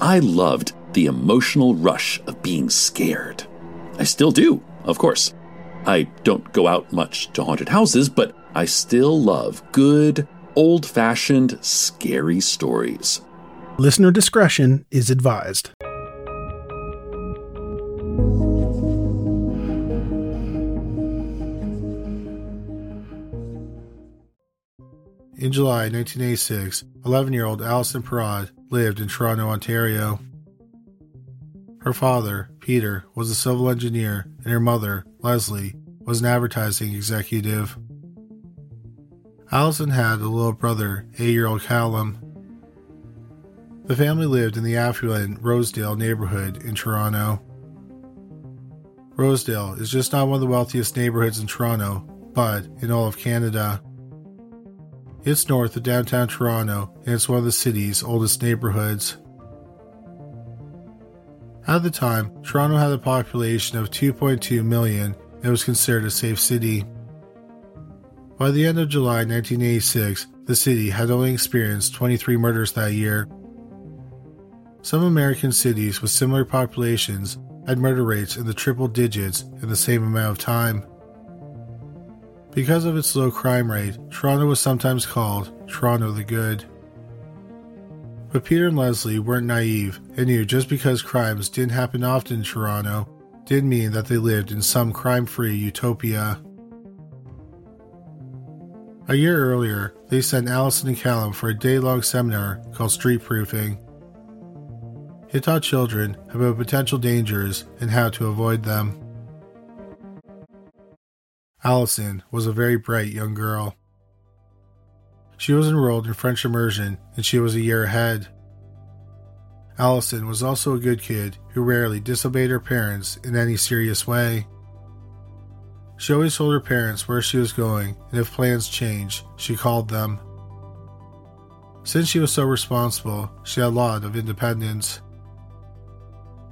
I loved the emotional rush of being scared. I still do, of course. I don't go out much to haunted houses, but I still love good, old fashioned, scary stories. Listener discretion is advised. In July 1986, 11 year old Alison Parrott lived in Toronto, Ontario. Her father, Peter, was a civil engineer, and her mother, Leslie, was an advertising executive. Alison had a little brother, eight year old Callum. The family lived in the affluent Rosedale neighborhood in Toronto. Rosedale is just not one of the wealthiest neighborhoods in Toronto, but in all of Canada. It's north of downtown Toronto and it's one of the city's oldest neighborhoods. At the time, Toronto had a population of 2.2 million and was considered a safe city. By the end of July 1986, the city had only experienced 23 murders that year. Some American cities with similar populations had murder rates in the triple digits in the same amount of time. Because of its low crime rate, Toronto was sometimes called Toronto the Good. But Peter and Leslie weren't naive and knew just because crimes didn't happen often in Toronto didn't mean that they lived in some crime free utopia. A year earlier, they sent Alison and Callum for a day long seminar called Street Proofing. It taught children about potential dangers and how to avoid them. Alison was a very bright young girl. She was enrolled in French immersion and she was a year ahead. Alison was also a good kid who rarely disobeyed her parents in any serious way. She always told her parents where she was going, and if plans changed, she called them. Since she was so responsible, she had a lot of independence.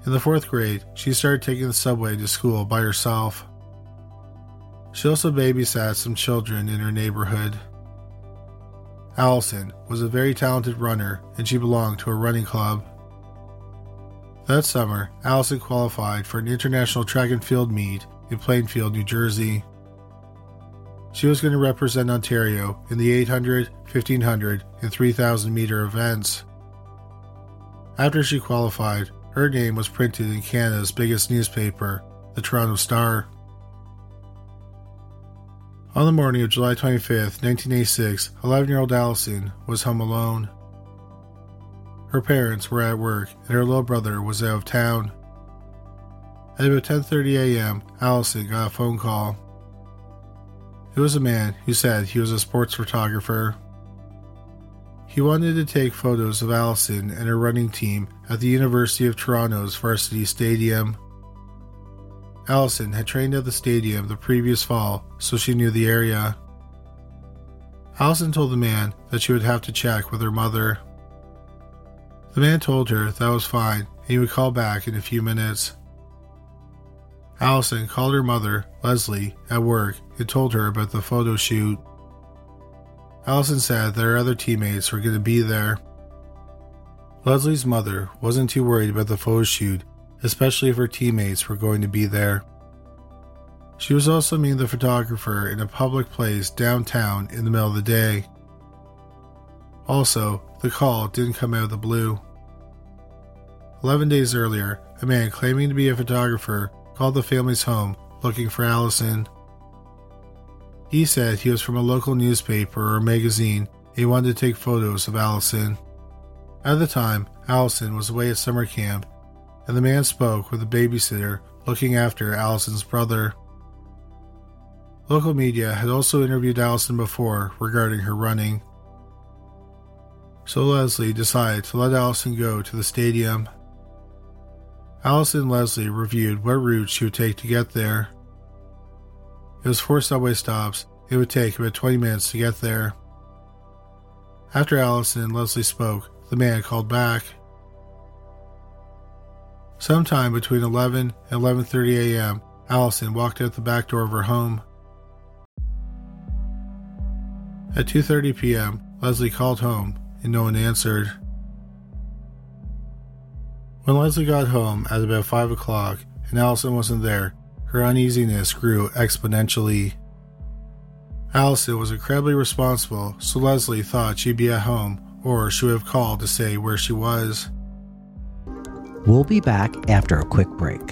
In the fourth grade, she started taking the subway to school by herself. She also babysat some children in her neighborhood. Alison was a very talented runner and she belonged to a running club. That summer, Alison qualified for an international track and field meet in Plainfield, New Jersey. She was going to represent Ontario in the 800, 1500, and 3000 meter events. After she qualified, her name was printed in Canada's biggest newspaper, the Toronto Star. On the morning of July 25, 1986, 11 year old Alison was home alone. Her parents were at work and her little brother was out of town. At about 10:30 a.m., Alison got a phone call. It was a man who said he was a sports photographer. He wanted to take photos of Alison and her running team at the University of Toronto's varsity stadium. Alison had trained at the stadium the previous fall, so she knew the area. Alison told the man that she would have to check with her mother. The man told her that was fine and he would call back in a few minutes. Alison called her mother, Leslie, at work and told her about the photo shoot. Alison said that her other teammates were going to be there. Leslie's mother wasn't too worried about the photo shoot especially if her teammates were going to be there. She was also meeting the photographer in a public place downtown in the middle of the day. Also, the call didn't come out of the blue. Eleven days earlier, a man claiming to be a photographer called the family's home looking for Alison. He said he was from a local newspaper or magazine and he wanted to take photos of Alison. At the time, Alison was away at summer camp and the man spoke with a babysitter looking after Alison's brother. Local media had also interviewed Alison before regarding her running. So Leslie decided to let Alison go to the stadium. Alison and Leslie reviewed what route she would take to get there. It was four subway stops. It would take about 20 minutes to get there. After Alison and Leslie spoke, the man called back. Sometime between 11 and 11:30 a.m., Alison walked out the back door of her home. At 2:30 p.m., Leslie called home and no one answered. When Leslie got home at about 5 o'clock and Alison wasn't there, her uneasiness grew exponentially. Alison was incredibly responsible, so Leslie thought she'd be at home or she would have called to say where she was. We'll be back after a quick break.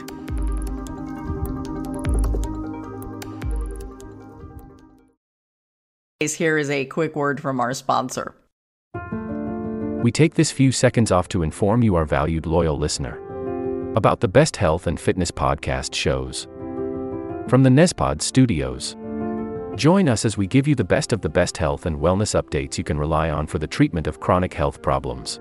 Here is a quick word from our sponsor. We take this few seconds off to inform you, our valued loyal listener, about the best health and fitness podcast shows from the Nezpod studios. Join us as we give you the best of the best health and wellness updates you can rely on for the treatment of chronic health problems.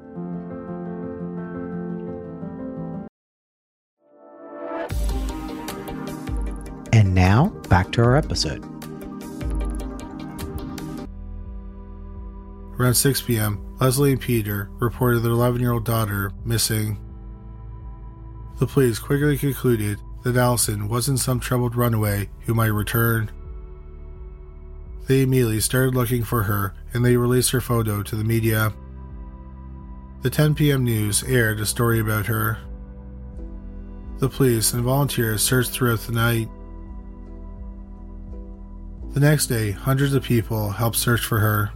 And now, back to our episode. Around 6 p.m., Leslie and Peter reported their 11 year old daughter missing. The police quickly concluded that Alison wasn't some troubled runaway who might return. They immediately started looking for her and they released her photo to the media. The 10 p.m. news aired a story about her. The police and volunteers searched throughout the night. The next day, hundreds of people helped search for her.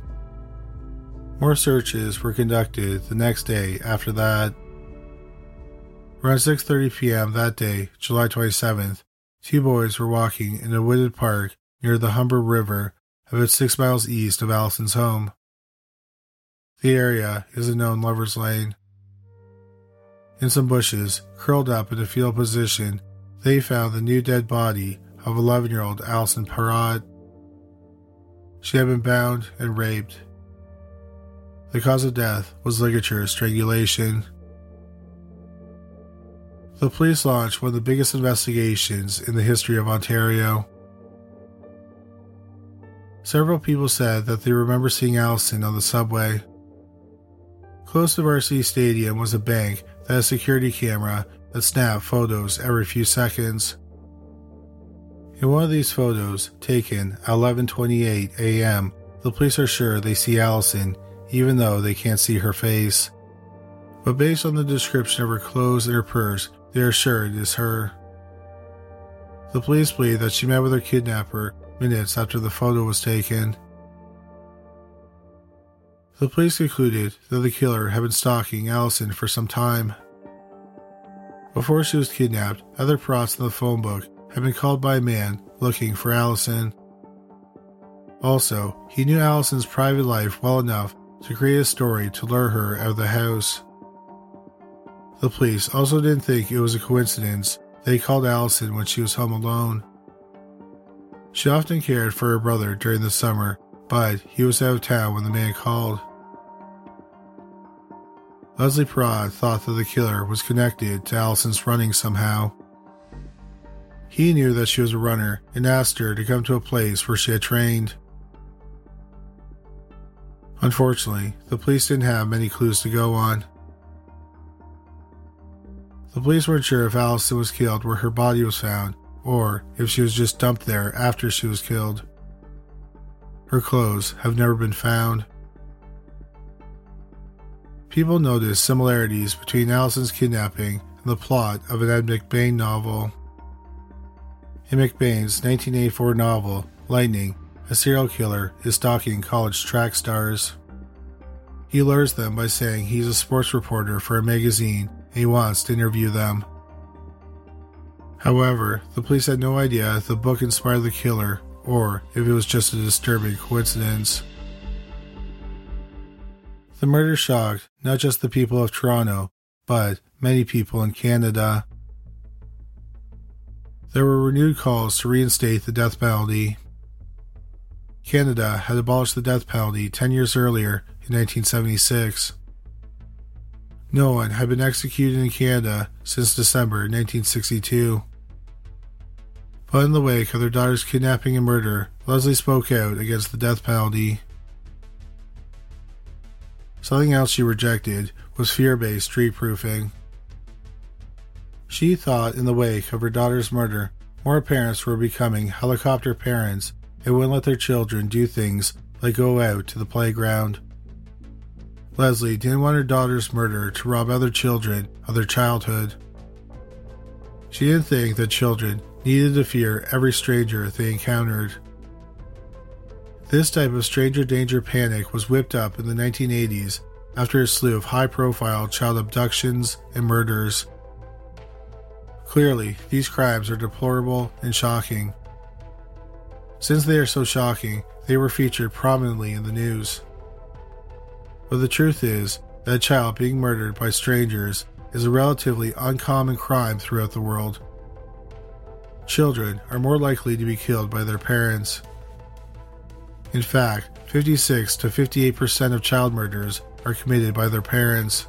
More searches were conducted the next day after that. Around 6:30 p.m. that day, July 27th, two boys were walking in a wooded park near the Humber River, about 6 miles east of Alison's home. The area is a known lover's lane. In some bushes, curled up in a fetal position, they found the new dead body of 11 year old Alison Parrott. She had been bound and raped. The cause of death was ligature strangulation. The police launched one of the biggest investigations in the history of Ontario. Several people said that they remember seeing Alison on the subway. Close to Varsity Stadium was a bank that had a security camera that snapped photos every few seconds. In one of these photos, taken at 11:28 a.m., the police are sure they see Alison, even though they can't see her face. But based on the description of her clothes and her purse, they are sure it is her. The police believe that she met with her kidnapper minutes after the photo was taken. The police concluded that the killer had been stalking Alison for some time. Before she was kidnapped, other props in the phone book had been called by a man looking for Alison. Also, he knew Alison's private life well enough to create a story to lure her out of the house. The police also didn't think it was a coincidence they called Alison when she was home alone. She often cared for her brother during the summer, but he was out of town when the man called. Leslie Parrott thought that the killer was connected to Alison's running somehow. He knew that she was a runner and asked her to come to a place where she had trained. Unfortunately, the police didn't have many clues to go on. The police weren't sure if Alison was killed where her body was found, or if she was just dumped there after she was killed. Her clothes have never been found. People noticed similarities between Alison's kidnapping and the plot of an Ed McBain novel. In McBain's 1984 novel, Lightning, a serial killer is stalking college track stars. He lures them by saying he's a sports reporter for a magazine and he wants to interview them. However, the police had no idea if the book inspired the killer or if it was just a disturbing coincidence. The murder shocked not just the people of Toronto, but many people in Canada. There were renewed calls to reinstate the death penalty. Canada had abolished the death penalty 10 years earlier in 1976. No one had been executed in Canada since December 1962. But in the wake of their daughter's kidnapping and murder, Leslie spoke out against the death penalty. Something else she rejected was fear based street proofing. She thought in the wake of her daughter's murder, more parents were becoming helicopter parents and wouldn't let their children do things like go out to the playground. Leslie didn't want her daughter's murder to rob other children of their childhood. She didn't think that children needed to fear every stranger they encountered. This type of stranger danger panic was whipped up in the 1980s after a slew of high profile child abductions and murders. Clearly, these crimes are deplorable and shocking. Since they are so shocking, they were featured prominently in the news. But the truth is that a child being murdered by strangers is a relatively uncommon crime throughout the world. Children are more likely to be killed by their parents. In fact, 56 to 58% of child murders are committed by their parents.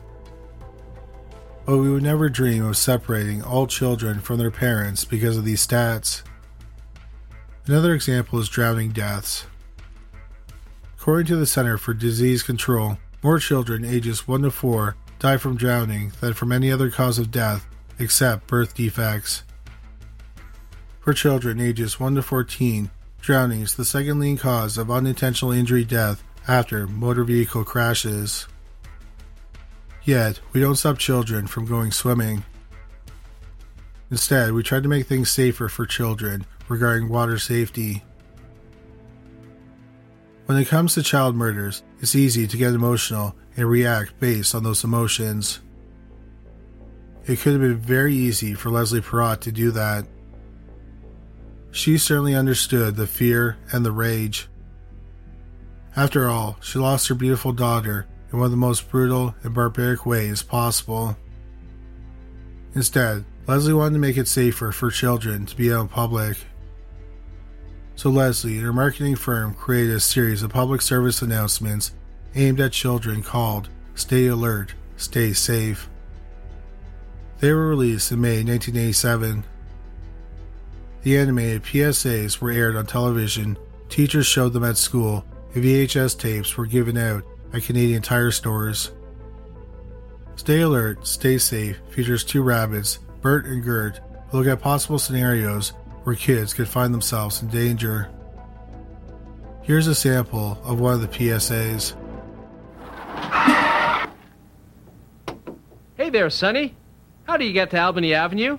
But we would never dream of separating all children from their parents because of these stats. Another example is drowning deaths. According to the Center for Disease Control, more children ages 1 to 4 die from drowning than from any other cause of death except birth defects. For children ages 1 to 14, drowning is the second leading cause of unintentional injury death after motor vehicle crashes. Yet, we don't stop children from going swimming. Instead, we try to make things safer for children regarding water safety. When it comes to child murders, it's easy to get emotional and react based on those emotions. It could have been very easy for Leslie Parrott to do that. She certainly understood the fear and the rage. After all, she lost her beautiful daughter in one of the most brutal and barbaric ways possible. Instead, Leslie wanted to make it safer for children to be out in public. So Leslie and her marketing firm created a series of public service announcements aimed at children called Stay Alert, Stay Safe. They were released in May 1987. The animated PSAs were aired on television, teachers showed them at school, and VHS tapes were given out Canadian tire stores. Stay Alert, Stay Safe features two rabbits, Bert and Gert, who look at possible scenarios where kids could find themselves in danger. Here's a sample of one of the PSAs. Hey there, Sonny. How do you get to Albany Avenue?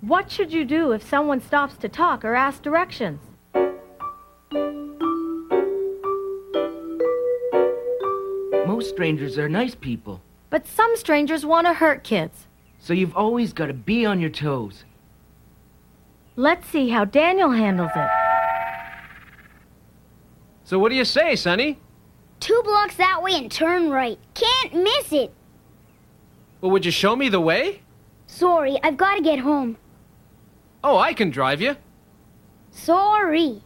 What should you do if someone stops to talk or ask directions? Most strangers are nice people, But some strangers want to hurt kids. so you've always got to be on your toes. Let's see how Daniel handles it. So what do you say, Sonny? Two blocks that way and turn right. Can't miss it. Well, would you show me the way? Sorry, I've got to get home. Oh, I can drive you. Sorry.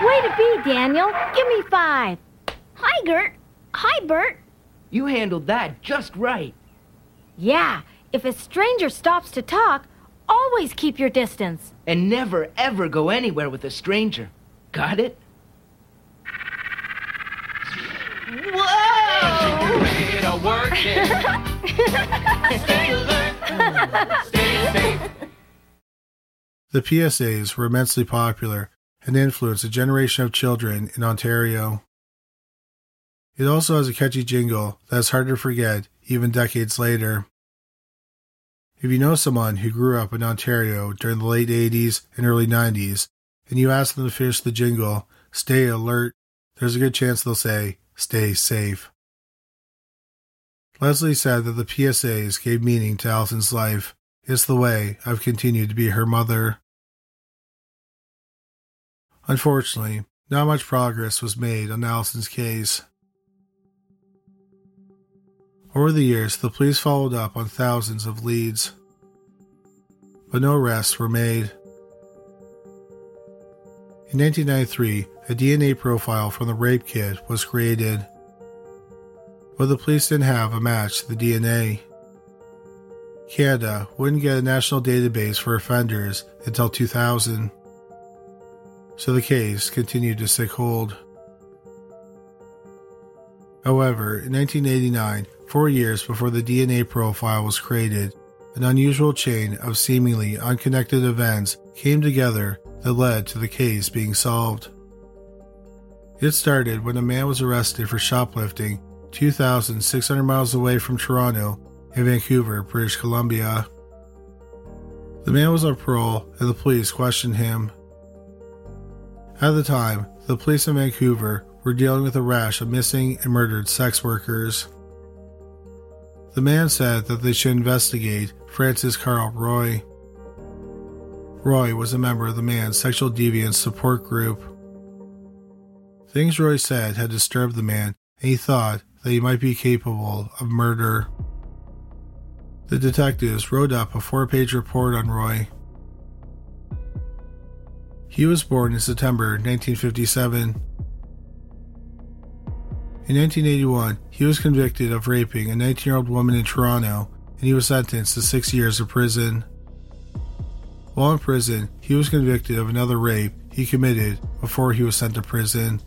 Way to be, Daniel. Give me five. Hi, Gert. Hi, Bert. You handled that just right. Yeah, if a stranger stops to talk, always keep your distance. And never ever go anywhere with a stranger. Got it? Whoa! The PSAs were immensely popular and influenced a generation of children in Ontario. It also has a catchy jingle that's hard to forget even decades later. If you know someone who grew up in Ontario during the late 80s and early 90s, and you ask them to finish the jingle, stay alert, there's a good chance they'll say, stay safe. Leslie said that the PSAs gave meaning to Alison's life. It's the way I've continued to be her mother. Unfortunately, not much progress was made on Alison's case. Over the years, the police followed up on thousands of leads, but no arrests were made. In 1993, a DNA profile from the rape kit was created, but the police didn't have a match to the DNA. Canada wouldn't get a national database for offenders until 2000, so the case continued to take hold. However, in 1989, four years before the DNA profile was created, an unusual chain of seemingly unconnected events came together that led to the case being solved. It started when a man was arrested for shoplifting 2,600 miles away from Toronto in Vancouver, British Columbia. The man was on parole and the police questioned him. At the time, the police in Vancouver were dealing with a rash of missing and murdered sex workers. The man said that they should investigate Francis Carl Roy. Roy was a member of the man's sexual deviance support group. Things Roy said had disturbed the man, and he thought that he might be capable of murder. The detectives wrote up a four page report on Roy. He was born in September 1957. In 1981, he was convicted of raping a 19 year old woman in Toronto and he was sentenced to six years of prison. While in prison, he was convicted of another rape he committed before he was sent to prison.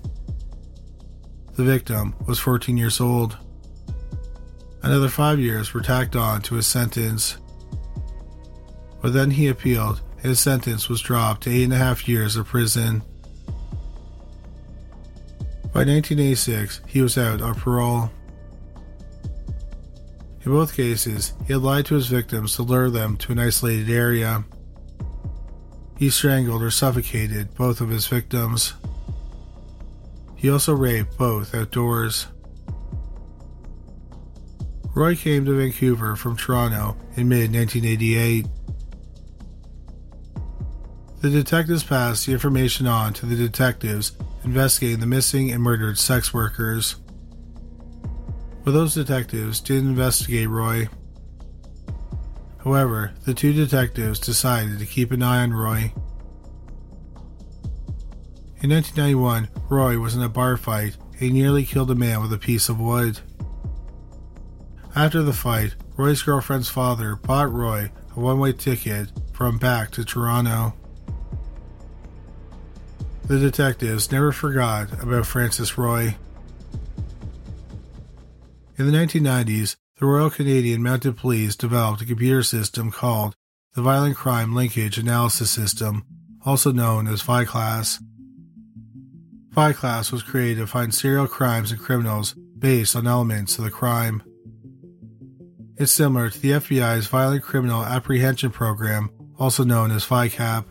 The victim was 14 years old. Another five years were tacked on to his sentence. But then he appealed, and his sentence was dropped to eight and a half years of prison. By 1986, he was out on parole. In both cases, he had lied to his victims to lure them to an isolated area. He strangled or suffocated both of his victims. He also raped both outdoors. Roy came to Vancouver from Toronto in mid 1988. The detectives passed the information on to the detectives investigating the missing and murdered sex workers. But those detectives didn't investigate Roy. However, the two detectives decided to keep an eye on Roy. In 1991, Roy was in a bar fight and nearly killed a man with a piece of wood. After the fight, Roy's girlfriend's father bought Roy a one way ticket from back to Toronto. The detectives never forgot about Francis Roy. In the 1990s, the Royal Canadian Mounted Police developed a computer system called the Violent Crime Linkage Analysis System, also known as VICLAS. VICLAS was created to find serial crimes and criminals based on elements of the crime. It's similar to the FBI's Violent Criminal Apprehension Program, also known as VICAP.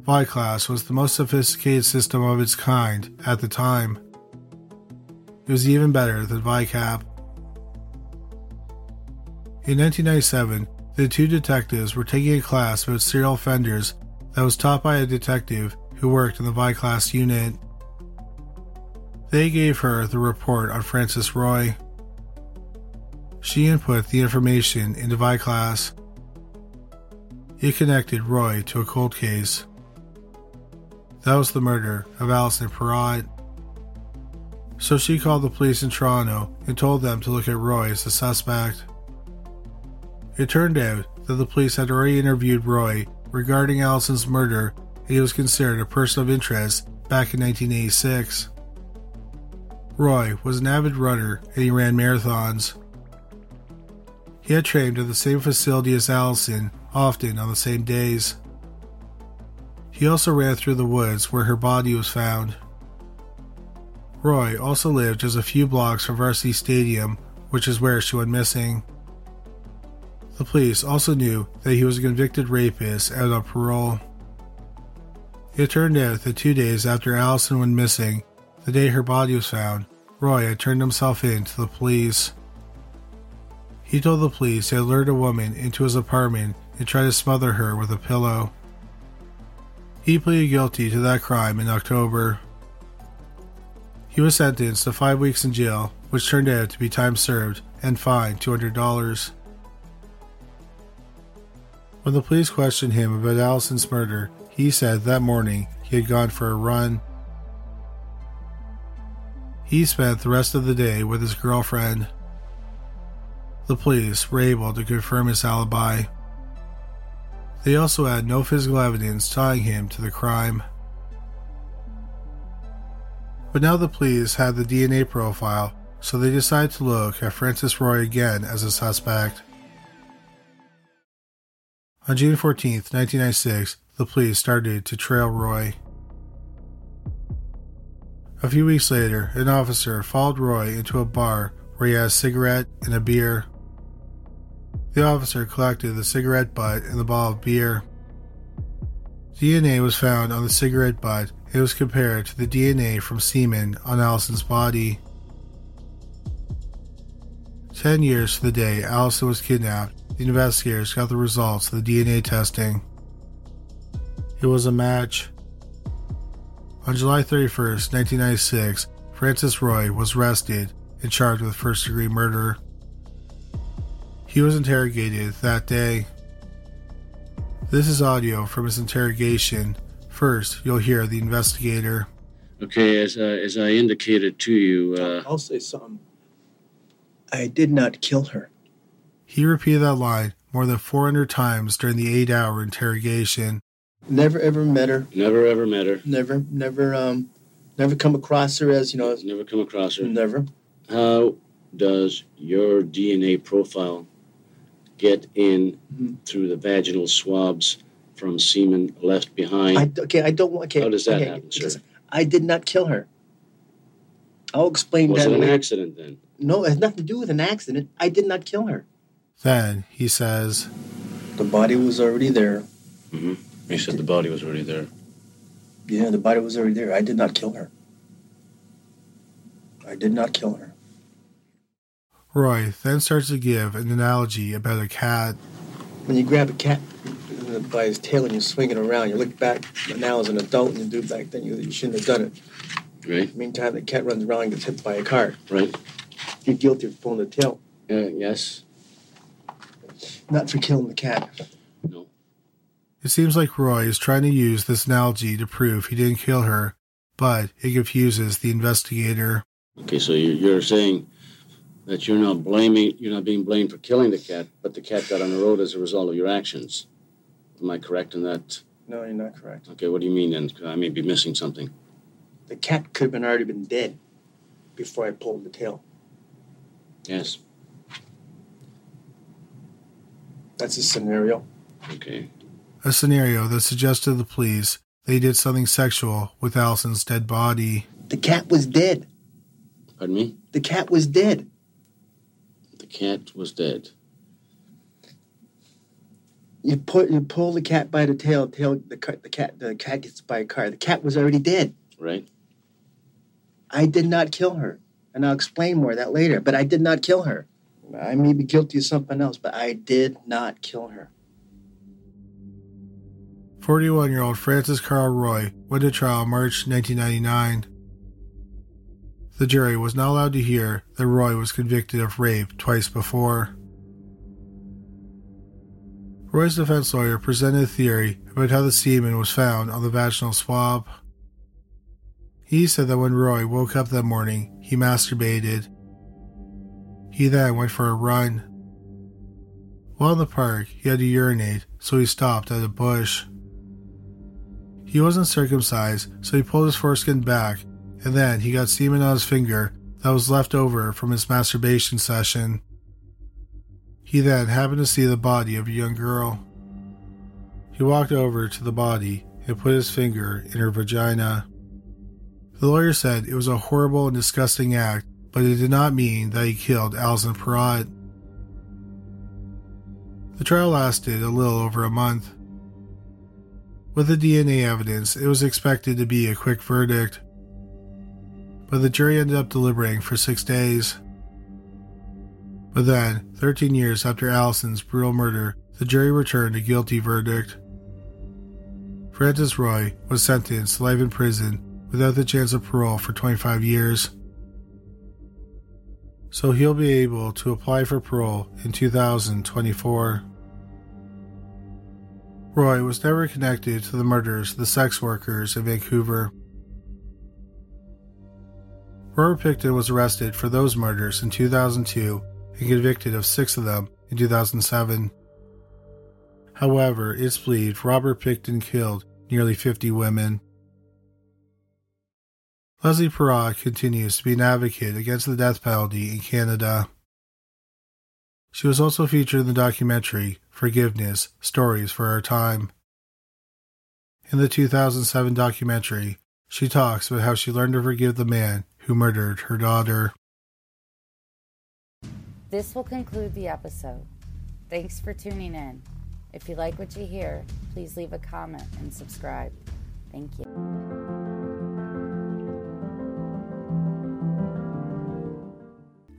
VICLAS was the most sophisticated system of its kind at the time. It was even better than VICAP. In 1997, the two detectives were taking a class about serial offenders that was taught by a detective who worked in the VICLAS unit. They gave her the report on Francis Roy. She input the information into VICLAS. It connected Roy to a cold case. That was the murder of Alison Parrott. So she called the police in Toronto and told them to look at Roy as a suspect. It turned out that the police had already interviewed Roy regarding Alison's murder he was considered a person of interest back in 1986. Roy was an avid runner and he ran marathons. He had trained at the same facility as Alison, often on the same days. He also ran through the woods where her body was found. Roy also lived just a few blocks from Varsity Stadium, which is where she went missing. The police also knew that he was a convicted rapist out on parole. It turned out that two days after Alison went missing, the day her body was found, Roy had turned himself in to the police. He told the police he had lured a woman into his apartment and tried to smother her with a pillow. He pleaded guilty to that crime in October. He was sentenced to five weeks in jail, which turned out to be time served, and fined $200. When the police questioned him about Alison's murder, he said that morning he had gone for a run. He spent the rest of the day with his girlfriend. The police were able to confirm his alibi. They also had no physical evidence tying him to the crime. But now the police had the DNA profile, so they decided to look at Francis Roy again as a suspect. On June 14, 1996, the police started to trail Roy. A few weeks later, an officer followed Roy into a bar where he had a cigarette and a beer. The officer collected the cigarette butt and the bottle of beer. DNA was found on the cigarette butt and was compared to the DNA from semen on Alison's body. Ten years to the day Alison was kidnapped, the investigators got the results of the DNA testing. It was a match. On July 31st, 1996, Francis Roy was arrested and charged with first degree murder. He was interrogated that day. This is audio from his interrogation. First, you'll hear the investigator. Okay, as, uh, as I indicated to you, uh, I'll say something. I did not kill her. He repeated that line more than 400 times during the eight hour interrogation. Never ever met her. never ever met her, Never, never, um, never come across her as you know. As, never come across her. never. How does your DNA profile get in Mhm. through the vaginal swabs from semen left behind? I, okay, I don't want. Okay, How does that okay, happen, sir? because I did not kill her. I'll explain Was that. it an later. accident then? No, it has nothing to do with an accident. I did not kill her. Then he says, The body was already there. Mm-hmm. You said the body was already there. Yeah, the body was already there. I did not kill her. I did not kill her. Roy then starts to give an analogy about a cat. When you grab a cat uh, by his tail and you swing it around, you look back now as an adult and you do back then, you, you shouldn't have done it. Right, Meantime, the cat runs around and gets hit by a car. right. You're guilty of pulling the tail, Uh, yes. Not for killing the cat. No. It seems like Roy is trying to use this analogy to prove he didn't kill her, but it confuses the investigator. Okay, so you're, you're saying that you're not blaming, you're not being blamed for killing the cat, but the cat got on the road as a result of your actions. Am I correct in that? No, you're not correct. Okay, what do you mean then? 'Cause I may be missing something. The cat could have been already been dead before I pulled the tail. Yes. That's a scenario. Okay. A scenario that suggested to the police they did something sexual with Alison's dead body. The cat was dead. Pardon me? The cat was dead. The cat was dead. You put you pull the cat by the tail, tail the car, the cat the cat gets by a car. The cat was already dead. Right? I did not kill her, and I'll explain more of that later. But I did not kill her. I may be guilty of something else, but I did not kill her. 41 year old Francis Carl Roy went to trial March 1999. The jury was not allowed to hear that Roy was convicted of rape twice before. Roy's defense lawyer presented a theory about how the semen was found on the vaginal swab. He said that when Roy woke up that morning, he masturbated. He then went for a run. While in the park, he had to urinate, so he stopped at a bush. He wasn't circumcised, so he pulled his foreskin back, and then he got semen on his finger that was left over from his masturbation session. He then happened to see the body of a young girl. He walked over to the body and put his finger in her vagina. The lawyer said it was a horrible and disgusting act, but it did not mean that he killed Alison Parrott. The trial lasted a little over a month. With the DNA evidence, it was expected to be a quick verdict, but the jury ended up deliberating for six days. But then, 13 years after Alison's brutal murder, the jury returned a guilty verdict. Francis Roy was sentenced to life in prison without the chance of parole for 25 years. So he'll be able to apply for parole in 2024. Roy was never connected to the murders of the sex workers in Vancouver. Robert Pickton was arrested for those murders in 2002 and convicted of six of them in 2007. However, it's believed Robert Pickton killed nearly 50 women. Leslie Parrott continues to be an advocate against the death penalty in Canada. She was also featured in the documentary Forgiveness Stories for Our Time. In the 2007 documentary, she talks about how she learned to forgive the man who murdered her daughter. This will conclude the episode. Thanks for tuning in. If you like what you hear, please leave a comment and subscribe. Thank you.